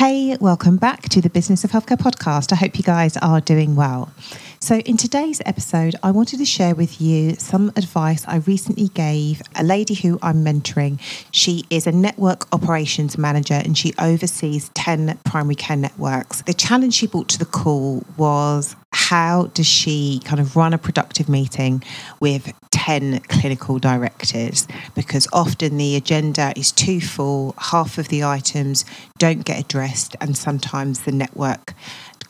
Hey, welcome back to the Business of Healthcare podcast. I hope you guys are doing well. So, in today's episode, I wanted to share with you some advice I recently gave a lady who I'm mentoring. She is a network operations manager and she oversees 10 primary care networks. The challenge she brought to the call was how does she kind of run a productive meeting with 10 clinical directors? Because often the agenda is too full, half of the items don't get addressed, and sometimes the network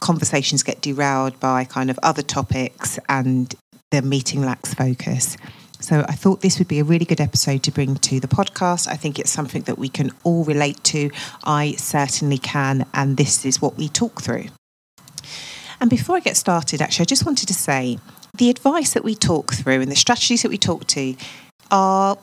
conversations get derailed by kind of other topics and the meeting lacks focus. So I thought this would be a really good episode to bring to the podcast. I think it's something that we can all relate to. I certainly can, and this is what we talk through. And before I get started, actually, I just wanted to say the advice that we talk through and the strategies that we talk to are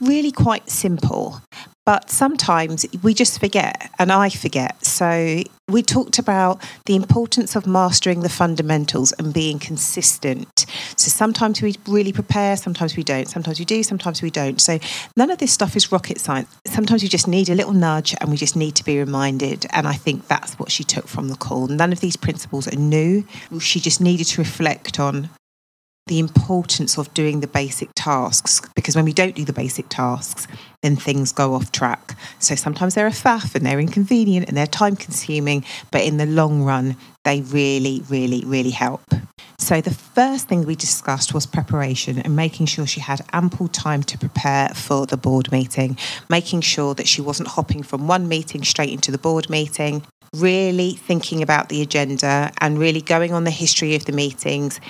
really quite simple, but sometimes we just forget, and I forget. So, we talked about the importance of mastering the fundamentals and being consistent. So, sometimes we really prepare, sometimes we don't, sometimes we do, sometimes we don't. So, none of this stuff is rocket science. Sometimes we just need a little nudge and we just need to be reminded. And I think that's what she took from the call. None of these principles are new. She just needed to reflect on the importance of doing the basic tasks because when we don't do the basic tasks, then things go off track. So sometimes they're a faff and they're inconvenient and they're time consuming, but in the long run, they really, really, really help. So, the first thing we discussed was preparation and making sure she had ample time to prepare for the board meeting, making sure that she wasn't hopping from one meeting straight into the board meeting, really thinking about the agenda and really going on the history of the meetings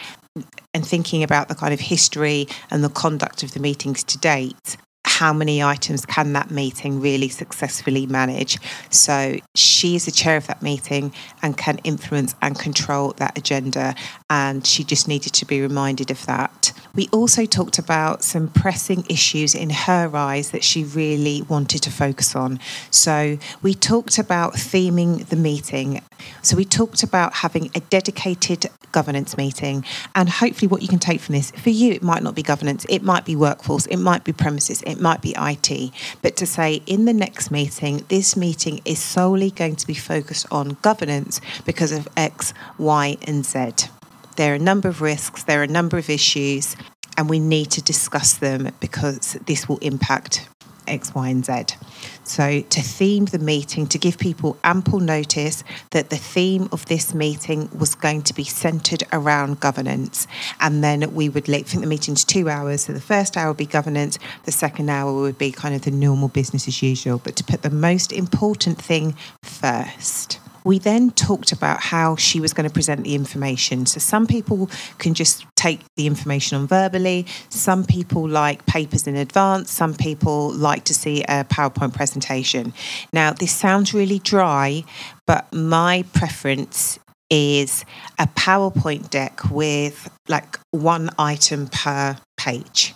and thinking about the kind of history and the conduct of the meetings to date, how many items can that meeting really successfully manage? So she is the chair of that meeting and can influence and control that agenda. And she just needed to be reminded of that. We also talked about some pressing issues in her eyes that she really wanted to focus on. So we talked about theming the meeting. So we talked about having a dedicated governance meeting. And hopefully, what you can take from this for you, it might not be governance, it might be workforce, it might be premises, it might be IT. But to say in the next meeting, this meeting is solely going to be focused on governance because of X, Y, and Z. There are a number of risks, there are a number of issues, and we need to discuss them because this will impact X, Y, and Z. So, to theme the meeting, to give people ample notice that the theme of this meeting was going to be centered around governance. And then we would, think the meeting's two hours. So, the first hour would be governance, the second hour would be kind of the normal business as usual, but to put the most important thing first. We then talked about how she was going to present the information. So some people can just take the information on verbally. Some people like papers in advance. Some people like to see a PowerPoint presentation. Now, this sounds really dry, but my preference is a PowerPoint deck with like one item per page.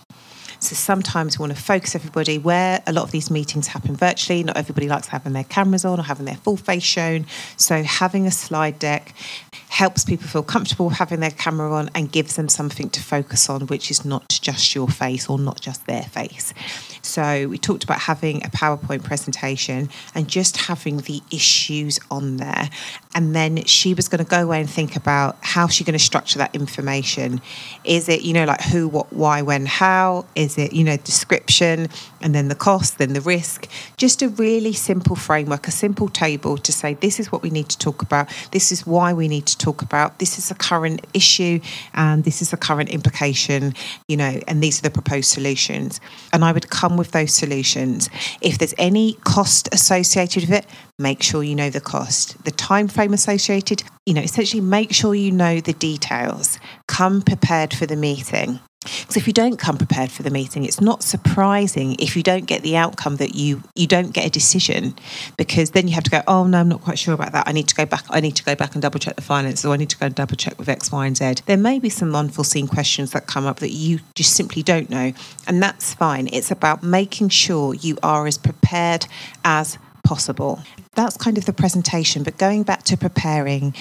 So sometimes we want to focus everybody where a lot of these meetings happen virtually. Not everybody likes having their cameras on or having their full face shown. So having a slide deck helps people feel comfortable having their camera on and gives them something to focus on, which is not just your face or not just their face. So we talked about having a PowerPoint presentation and just having the issues on there. And then she was going to go away and think about how she's going to structure that information. Is it, you know, like who, what, why, when, how? Is it, you know, description and then the cost, then the risk? Just a really simple framework, a simple table to say this is what we need to talk about, this is why we need to talk about, this is a current issue, and this is a current implication, you know, and these are the proposed solutions. And I would come with those solutions. If there's any cost associated with it, make sure you know the cost, the time frame associated, you know, essentially make sure you know the details. Come prepared for the meeting. Because if you don't come prepared for the meeting, it's not surprising if you don't get the outcome that you you don't get a decision, because then you have to go, oh no, I'm not quite sure about that. I need to go back. I need to go back and double check the finance, or I need to go and double check with X, Y, and Z. There may be some unforeseen questions that come up that you just simply don't know, and that's fine. It's about making sure you are as prepared as possible. That's kind of the presentation, but going back to preparing,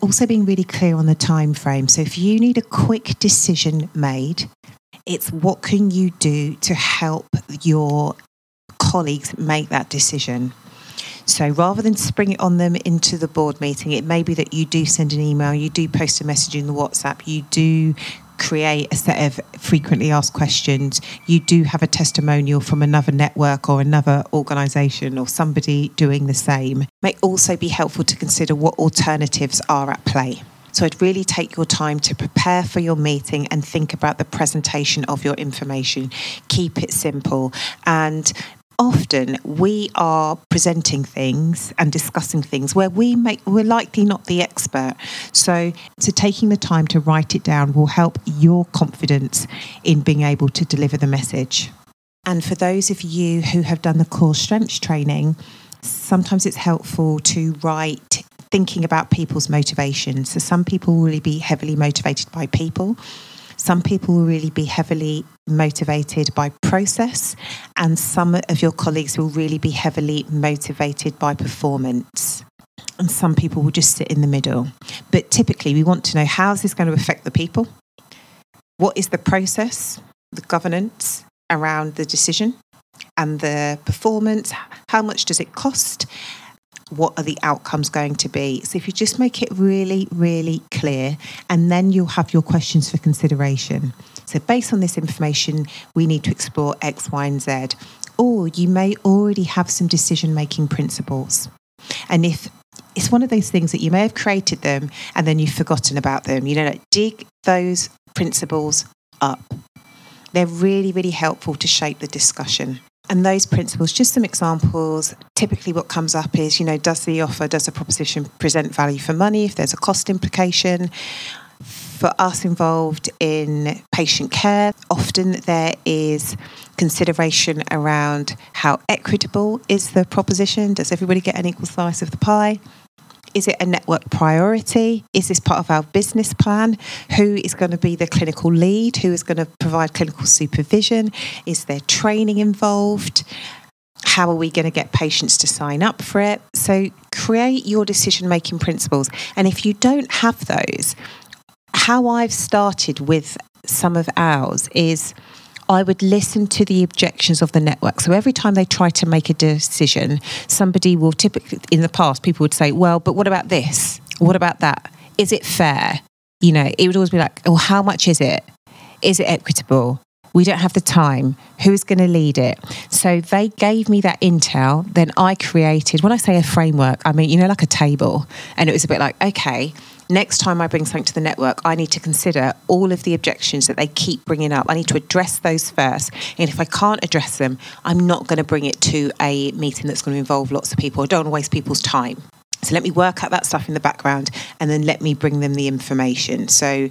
also being really clear on the time frame. So if you need a quick decision made, it's what can you do to help your colleagues make that decision. So rather than spring it on them into the board meeting, it may be that you do send an email, you do post a message in the WhatsApp, you do create a set of frequently asked questions, you do have a testimonial from another network or another organisation or somebody doing the same, may also be helpful to consider what alternatives are at play. So I'd really take your time to prepare for your meeting and think about the presentation of your information. Keep it simple and often we are presenting things and discussing things where we make we're likely not the expert. So so taking the time to write it down will help your confidence in being able to deliver the message. And for those of you who have done the core strengths training sometimes it's helpful to write thinking about people's motivations so some people will really be heavily motivated by people some people will really be heavily motivated by process, and some of your colleagues will really be heavily motivated by performance. And some people will just sit in the middle. But typically, we want to know how is this going to affect the people? What is the process, the governance around the decision and the performance? How much does it cost? What are the outcomes going to be? So if you just make it really, really clear, and then you'll have your questions for consideration. So based on this information, we need to explore X, Y, and Z. Or you may already have some decision making principles. And if it's one of those things that you may have created them and then you've forgotten about them, you know, like dig those principles up. They're really, really helpful to shape the discussion. And those principles, just some examples. Typically, what comes up is, you know, does the offer, does the proposition present value for money? If there's a cost implication, for us involved in patient care, often there is consideration around how equitable is the proposition. Does everybody get an equal slice of the pie? Is it a network priority? Is this part of our business plan? Who is going to be the clinical lead? Who is going to provide clinical supervision? Is there training involved? How are we going to get patients to sign up for it? So, create your decision making principles. And if you don't have those, how I've started with some of ours is I would listen to the objections of the network. So every time they try to make a decision, somebody will typically, in the past, people would say, well, but what about this? What about that? Is it fair? You know, it would always be like, well, how much is it? Is it equitable? We don't have the time. Who's going to lead it? So they gave me that intel. Then I created, when I say a framework, I mean, you know, like a table. And it was a bit like, okay, next time I bring something to the network, I need to consider all of the objections that they keep bringing up. I need to address those first. And if I can't address them, I'm not going to bring it to a meeting that's going to involve lots of people. I don't want to waste people's time. So let me work out that stuff in the background and then let me bring them the information. So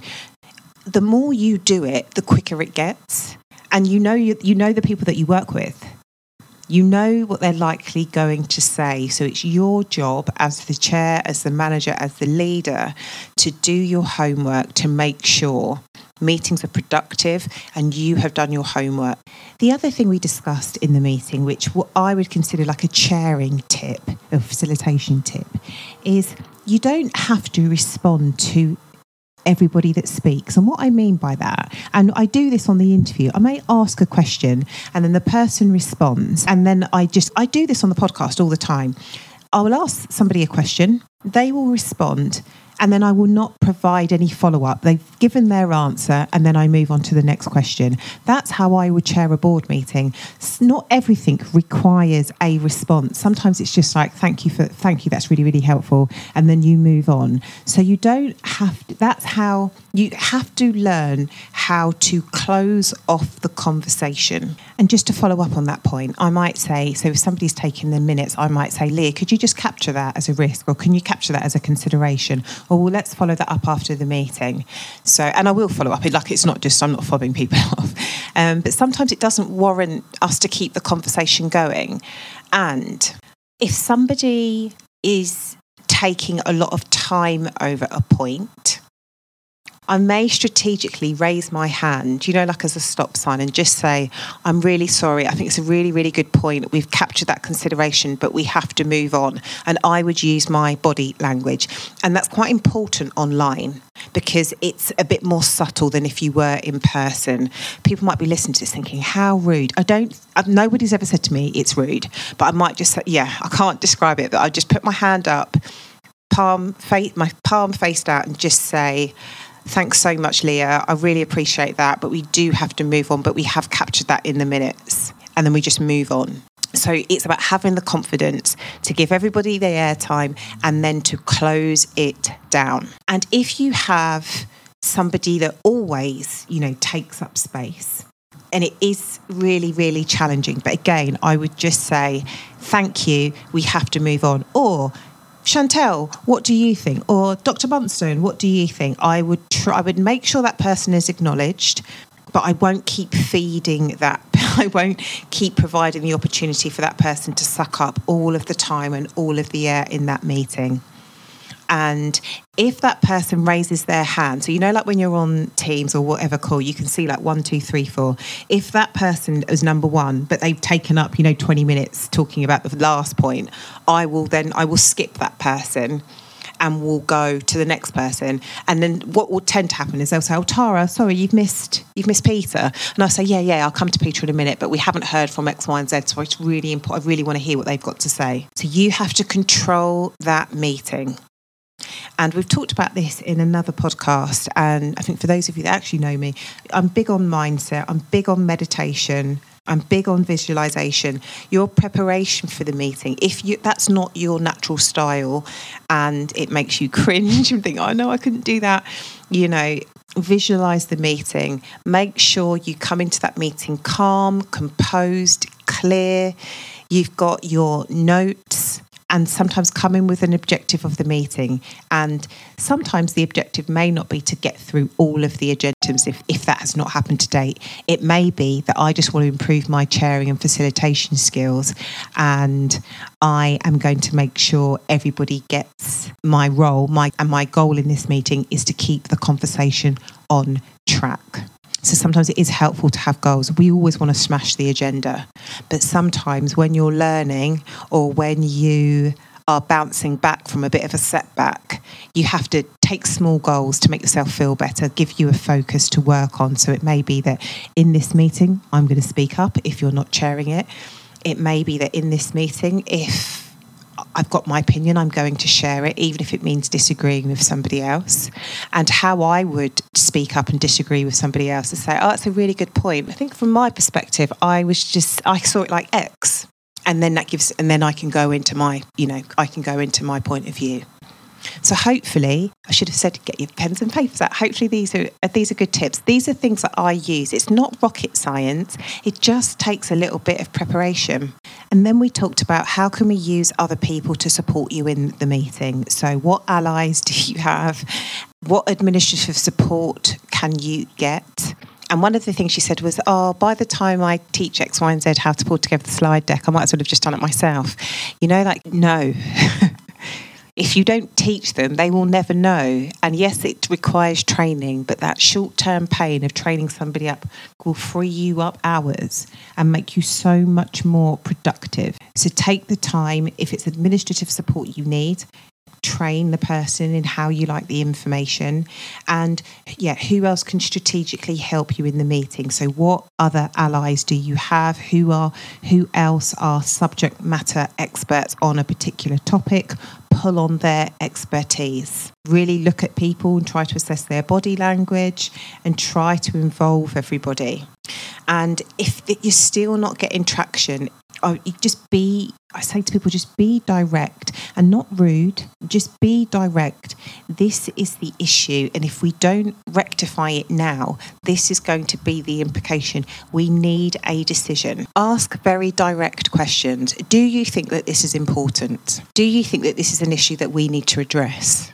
the more you do it, the quicker it gets. And you know you, you know the people that you work with. You know what they're likely going to say. So it's your job as the chair, as the manager, as the leader to do your homework to make sure meetings are productive and you have done your homework. The other thing we discussed in the meeting, which what I would consider like a chairing tip, a facilitation tip, is you don't have to respond to everybody that speaks. And what I mean by that, and I do this on the interview, I may ask a question and then the person responds. And then I just, I do this on the podcast all the time. I will ask somebody a question, they will respond, and then I will not provide any follow up. They've given their answer, and then I move on to the next question. That's how I would chair a board meeting. Not everything requires a response. Sometimes it's just like, "Thank you for, thank you, that's really, really helpful," and then you move on. So you don't have. To, that's how you have to learn how to close off the conversation. And just to follow up on that point, I might say, so if somebody's taking the minutes, I might say, Leah, could you just capture that as a risk, or can you capture that as a consideration? Or well, let's follow that up after the meeting. And I will follow up. Like it's not just I'm not fobbing people off, um, but sometimes it doesn't warrant us to keep the conversation going. And if somebody is taking a lot of time over a point, I may strategically raise my hand, you know, like as a stop sign and just say, I'm really sorry. I think it's a really, really good point. We've captured that consideration, but we have to move on. And I would use my body language. And that's quite important online because it's a bit more subtle than if you were in person. People might be listening to this thinking, how rude. I don't, nobody's ever said to me it's rude, but I might just say, yeah, I can't describe it, but I just put my hand up, palm, face, my palm faced out and just say, Thanks so much, Leah. I really appreciate that. But we do have to move on, but we have captured that in the minutes and then we just move on. So it's about having the confidence to give everybody their airtime and then to close it down. And if you have somebody that always, you know, takes up space, and it is really, really challenging. But again, I would just say, thank you, we have to move on. Or Chantel, what do you think? Or Dr. Bunstone, what do you think? I would try, I would make sure that person is acknowledged, but I won't keep feeding that. I won't keep providing the opportunity for that person to suck up all of the time and all of the air in that meeting. And if that person raises their hand, so you know, like when you're on Teams or whatever call, you can see like one, two, three, four. If that person is number one, but they've taken up, you know, 20 minutes talking about the last point, I will then, I will skip that person and we'll go to the next person. And then what will tend to happen is they'll say, "Oh, Tara, sorry, you've missed you've missed Peter." And I'll say, "Yeah, yeah, I'll come to Peter in a minute, but we haven't heard from X, Y, and Z, so it's really important. I really want to hear what they've got to say." So you have to control that meeting. And we've talked about this in another podcast. And I think for those of you that actually know me, I'm big on mindset, I'm big on meditation. I'm big on visualization. Your preparation for the meeting, if you that's not your natural style and it makes you cringe and think, oh no, I couldn't do that, you know, visualize the meeting. Make sure you come into that meeting calm, composed, clear. You've got your notes and sometimes come in with an objective of the meeting. And sometimes the objective may not be to get through all of the agendas if, if that has not happened to date. It may be that I just want to improve my chairing and facilitation skills. And I am going to make sure everybody gets my role. My and my goal in this meeting is to keep the conversation on track. So sometimes it is helpful to have goals. We always want to smash the agenda. But sometimes when you're learning or when you are bouncing back from a bit of a setback, you have to take small goals to make yourself feel better, give you a focus to work on. So it may be that in this meeting, I'm going to speak up if you're not chairing it. It may be that in this meeting, if I've got my opinion, I'm going to share it, even if it means disagreeing with somebody else. And how I would speak up and disagree with somebody else and say, oh, that's a really good point. I think from my perspective, I was just, I saw it like X. And then that gives, and then I can go into my, you know, I can go into my point of view. So hopefully, I should have said get your pens and papers out. Hopefully these are uh, these are good tips. These are things that I use. It's not rocket science. It just takes a little bit of preparation. And then we talked about how can we use other people to support you in the meeting. So what allies do you have? What administrative support can you get? And one of the things she said was, Oh, by the time I teach X, Y, and Z how to pull together the slide deck, I might as well have just done it myself. You know, like, no. if you don't teach them, they will never know. And yes, it requires training, but that short term pain of training somebody up will free you up hours and make you so much more productive. So take the time, if it's administrative support you need, train the person in how you like the information. And yeah who else can strategically help you in the meeting? So what other allies do you have? Who are who else are subject matter experts on a particular topic pull on their expertise really look at people and try to assess their body language and try to involve everybody and if you're still not getting traction oh, just be, I say to people, just be direct and not rude. Just be direct. This is the issue. And if we don't rectify it now, this is going to be the implication. We need a decision. Ask very direct questions. Do you think that this is important? Do you think that this is an issue that we need to address?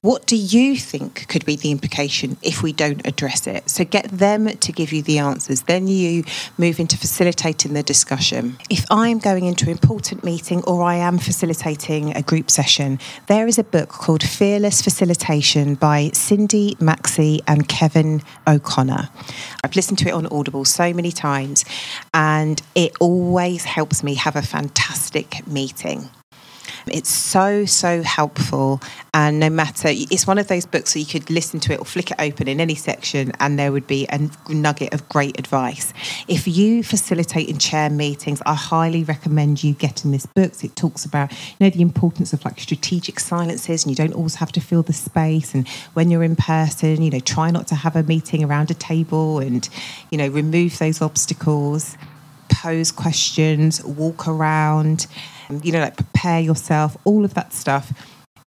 What do you think could be the implication if we don't address it? So get them to give you the answers. Then you move into facilitating the discussion. If I'm going into an important meeting or I am facilitating a group session, there is a book called Fearless Facilitation by Cindy Maxey and Kevin O'Connor. I've listened to it on Audible so many times and it always helps me have a fantastic meeting. It's so, so helpful. And no matter, it's one of those books that you could listen to it or flick it open in any section and there would be a nugget of great advice. If you facilitate and chair meetings, I highly recommend you getting this book. It talks about, you know, the importance of like strategic silences and you don't always have to fill the space. And when you're in person, you know, try not to have a meeting around a table and, you know, remove those obstacles, pose questions, walk around you know, like prepare yourself, all of that stuff.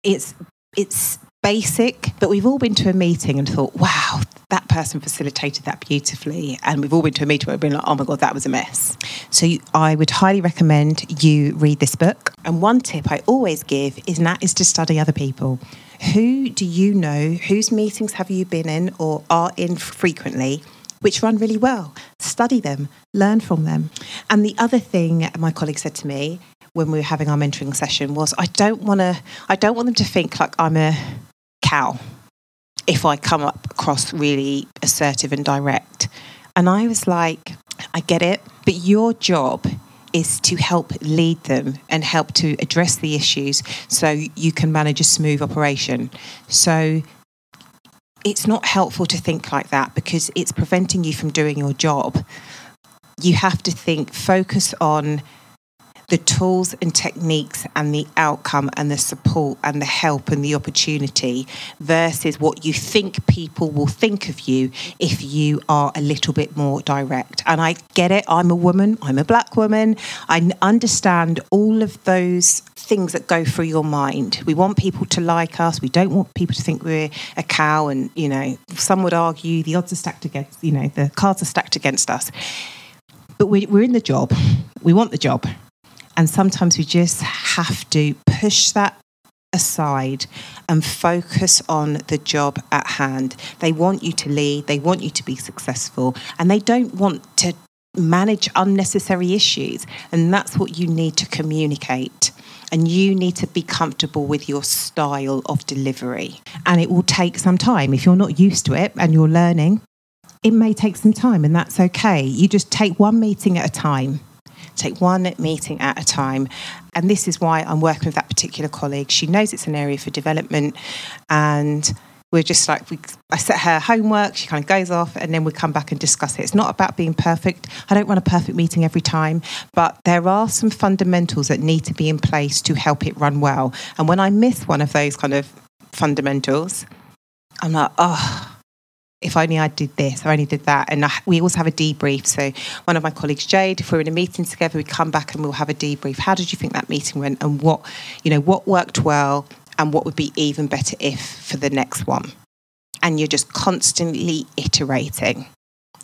It's it's basic, but we've all been to a meeting and thought, wow, that person facilitated that beautifully. And we've all been to a meeting where we've been like, oh my God, that was a mess. So I would highly recommend you read this book. And one tip I always give is that is to study other people. Who do you know? Whose meetings have you been in or are in frequently? Which run really well. Study them, learn from them. And the other thing my colleague said to me when we were having our mentoring session was I don't want to I don't want them to think like I'm a cow if I come up across really assertive and direct. And I was like, I get it, but your job is to help lead them and help to address the issues so you can manage a smooth operation. So it's not helpful to think like that because it's preventing you from doing your job. You have to think, focus on the tools and techniques and the outcome and the support and the help and the opportunity versus what you think people will think of you if you are a little bit more direct. And I get it. I'm a woman, I'm a black woman. I understand all of those things that go through your mind. We want people to like us. We don't want people to think we're a cow. And, you know, some would argue the odds are stacked against, you know, the cards are stacked against us. But we're in the job. We want the job. And sometimes we just have to push that aside and focus on the job at hand. They want you to lead, they want you to be successful, and they don't want to manage unnecessary issues. And that's what you need to communicate. And you need to be comfortable with your style of delivery. And it will take some time. If you're not used to it and you're learning, it may take some time, and that's okay. You just take one meeting at a time take one meeting at a time. And this is why I'm working with that particular colleague. She knows it's an area for development and we're just like we I set her homework, she kind of goes off and then we come back and discuss it. It's not about being perfect. I don't run a perfect meeting every time, but there are some fundamentals that need to be in place to help it run well. And when I miss one of those kind of fundamentals, I'm like, oh, if only I did this, or only did that. And I, we always have a debrief. So one of my colleagues, Jade, if we're in a meeting together, we come back and we'll have a debrief. How did you think that meeting went, and what you know, what worked well, and what would be even better if for the next one? And you're just constantly iterating.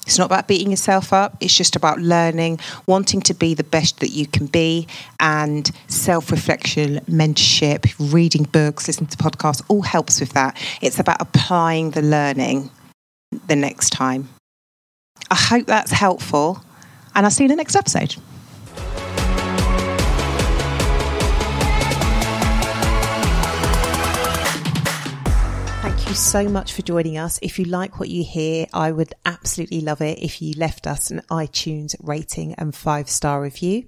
It's not about beating yourself up. It's just about learning, wanting to be the best that you can be, and self reflection, mentorship, reading books, listening to podcasts all helps with that. It's about applying the learning the next time. I hope that's helpful, and I'll see you in the next episode. Thank you so much for joining us. If you like what you hear, I would absolutely love it if you left us an iTunes rating and five star review.